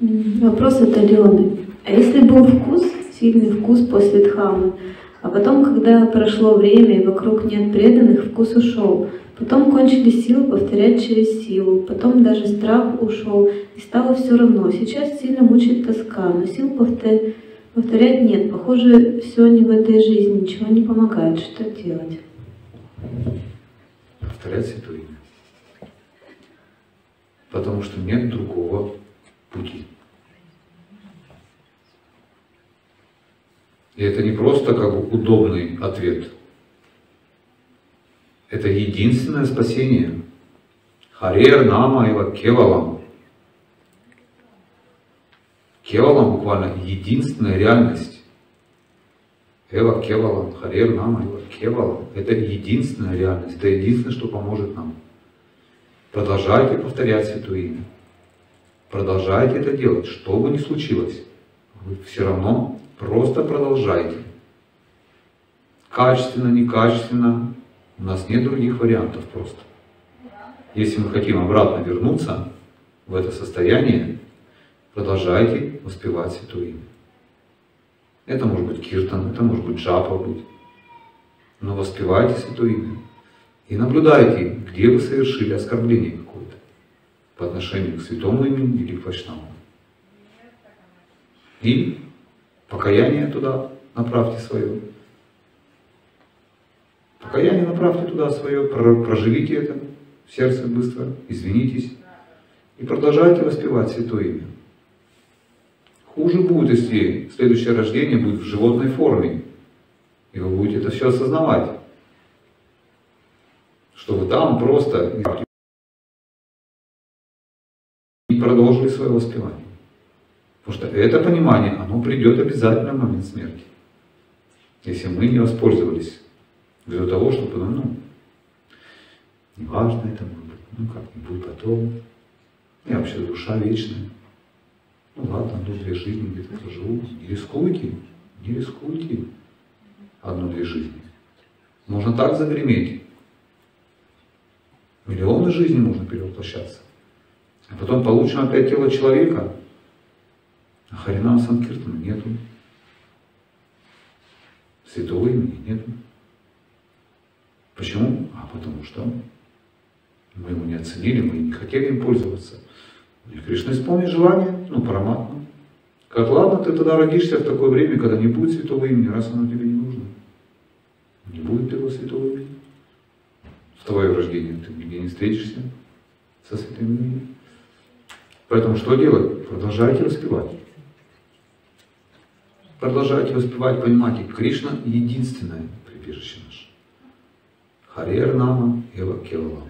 Вопрос от Алены. А если был вкус, сильный вкус после дхамы, а потом, когда прошло время и вокруг нет преданных, вкус ушел, потом кончились силы повторять через силу, потом даже страх ушел, и стало все равно. Сейчас сильно мучает тоска, но сил повтор- повторять нет. Похоже, все не в этой жизни, ничего не помогает. Что делать? Повторять Святое Имя. Потому что нет другого пути. И это не просто как бы удобный ответ. Это единственное спасение. Харер нама ива кевалам. Кевалам буквально единственная реальность. Эва кевалам, харер нама ива кевалам. Это единственная реальность. Это единственное, что поможет нам. Продолжайте повторять Святое Имя. Продолжайте это делать, что бы ни случилось. Вы все равно просто продолжайте. Качественно, некачественно. У нас нет других вариантов просто. Если мы хотим обратно вернуться в это состояние, продолжайте воспевать Святое Имя. Это может быть киртан, это может быть джапа быть. Но воспевайте Святое Имя. И наблюдайте, где вы совершили оскорбление какое-то по отношению к святому имени или к вайшнаву. И покаяние туда направьте свое. Покаяние направьте туда свое, про- проживите это в сердце быстро, извинитесь и продолжайте воспевать Святое Имя. Хуже будет, если следующее рождение будет в животной форме, и вы будете это все осознавать что вы там просто не продолжили свое воспевание. Потому что это понимание, оно придет обязательно в момент смерти. Если мы не воспользовались ввиду того, чтобы, ну, неважно это может быть, ну, как-нибудь потом. Я вообще душа вечная. Ну ладно, одну-две жизни где-то проживу. Не рискуйте, не рискуйте одну-две жизни. Можно так загреметь, Миллионы жизней можно перевоплощаться. А потом получим опять тело человека, а Харинам Санкиртана нету. Святого имени нету. Почему? А потому что мы его не оценили, мы не хотели им пользоваться. И Кришна исполнит желание, ну, параматма. Как ладно, ты тогда родишься в такое время, когда не будет святого имени, раз оно тебе не нужно. Не будет этого святого имени в твое рождение, ты нигде не встретишься со святым именем. Поэтому что делать? Продолжайте воспевать. Продолжайте воспевать, понимайте, Кришна единственное прибежище наше. Харер Нама Эва Кевалам.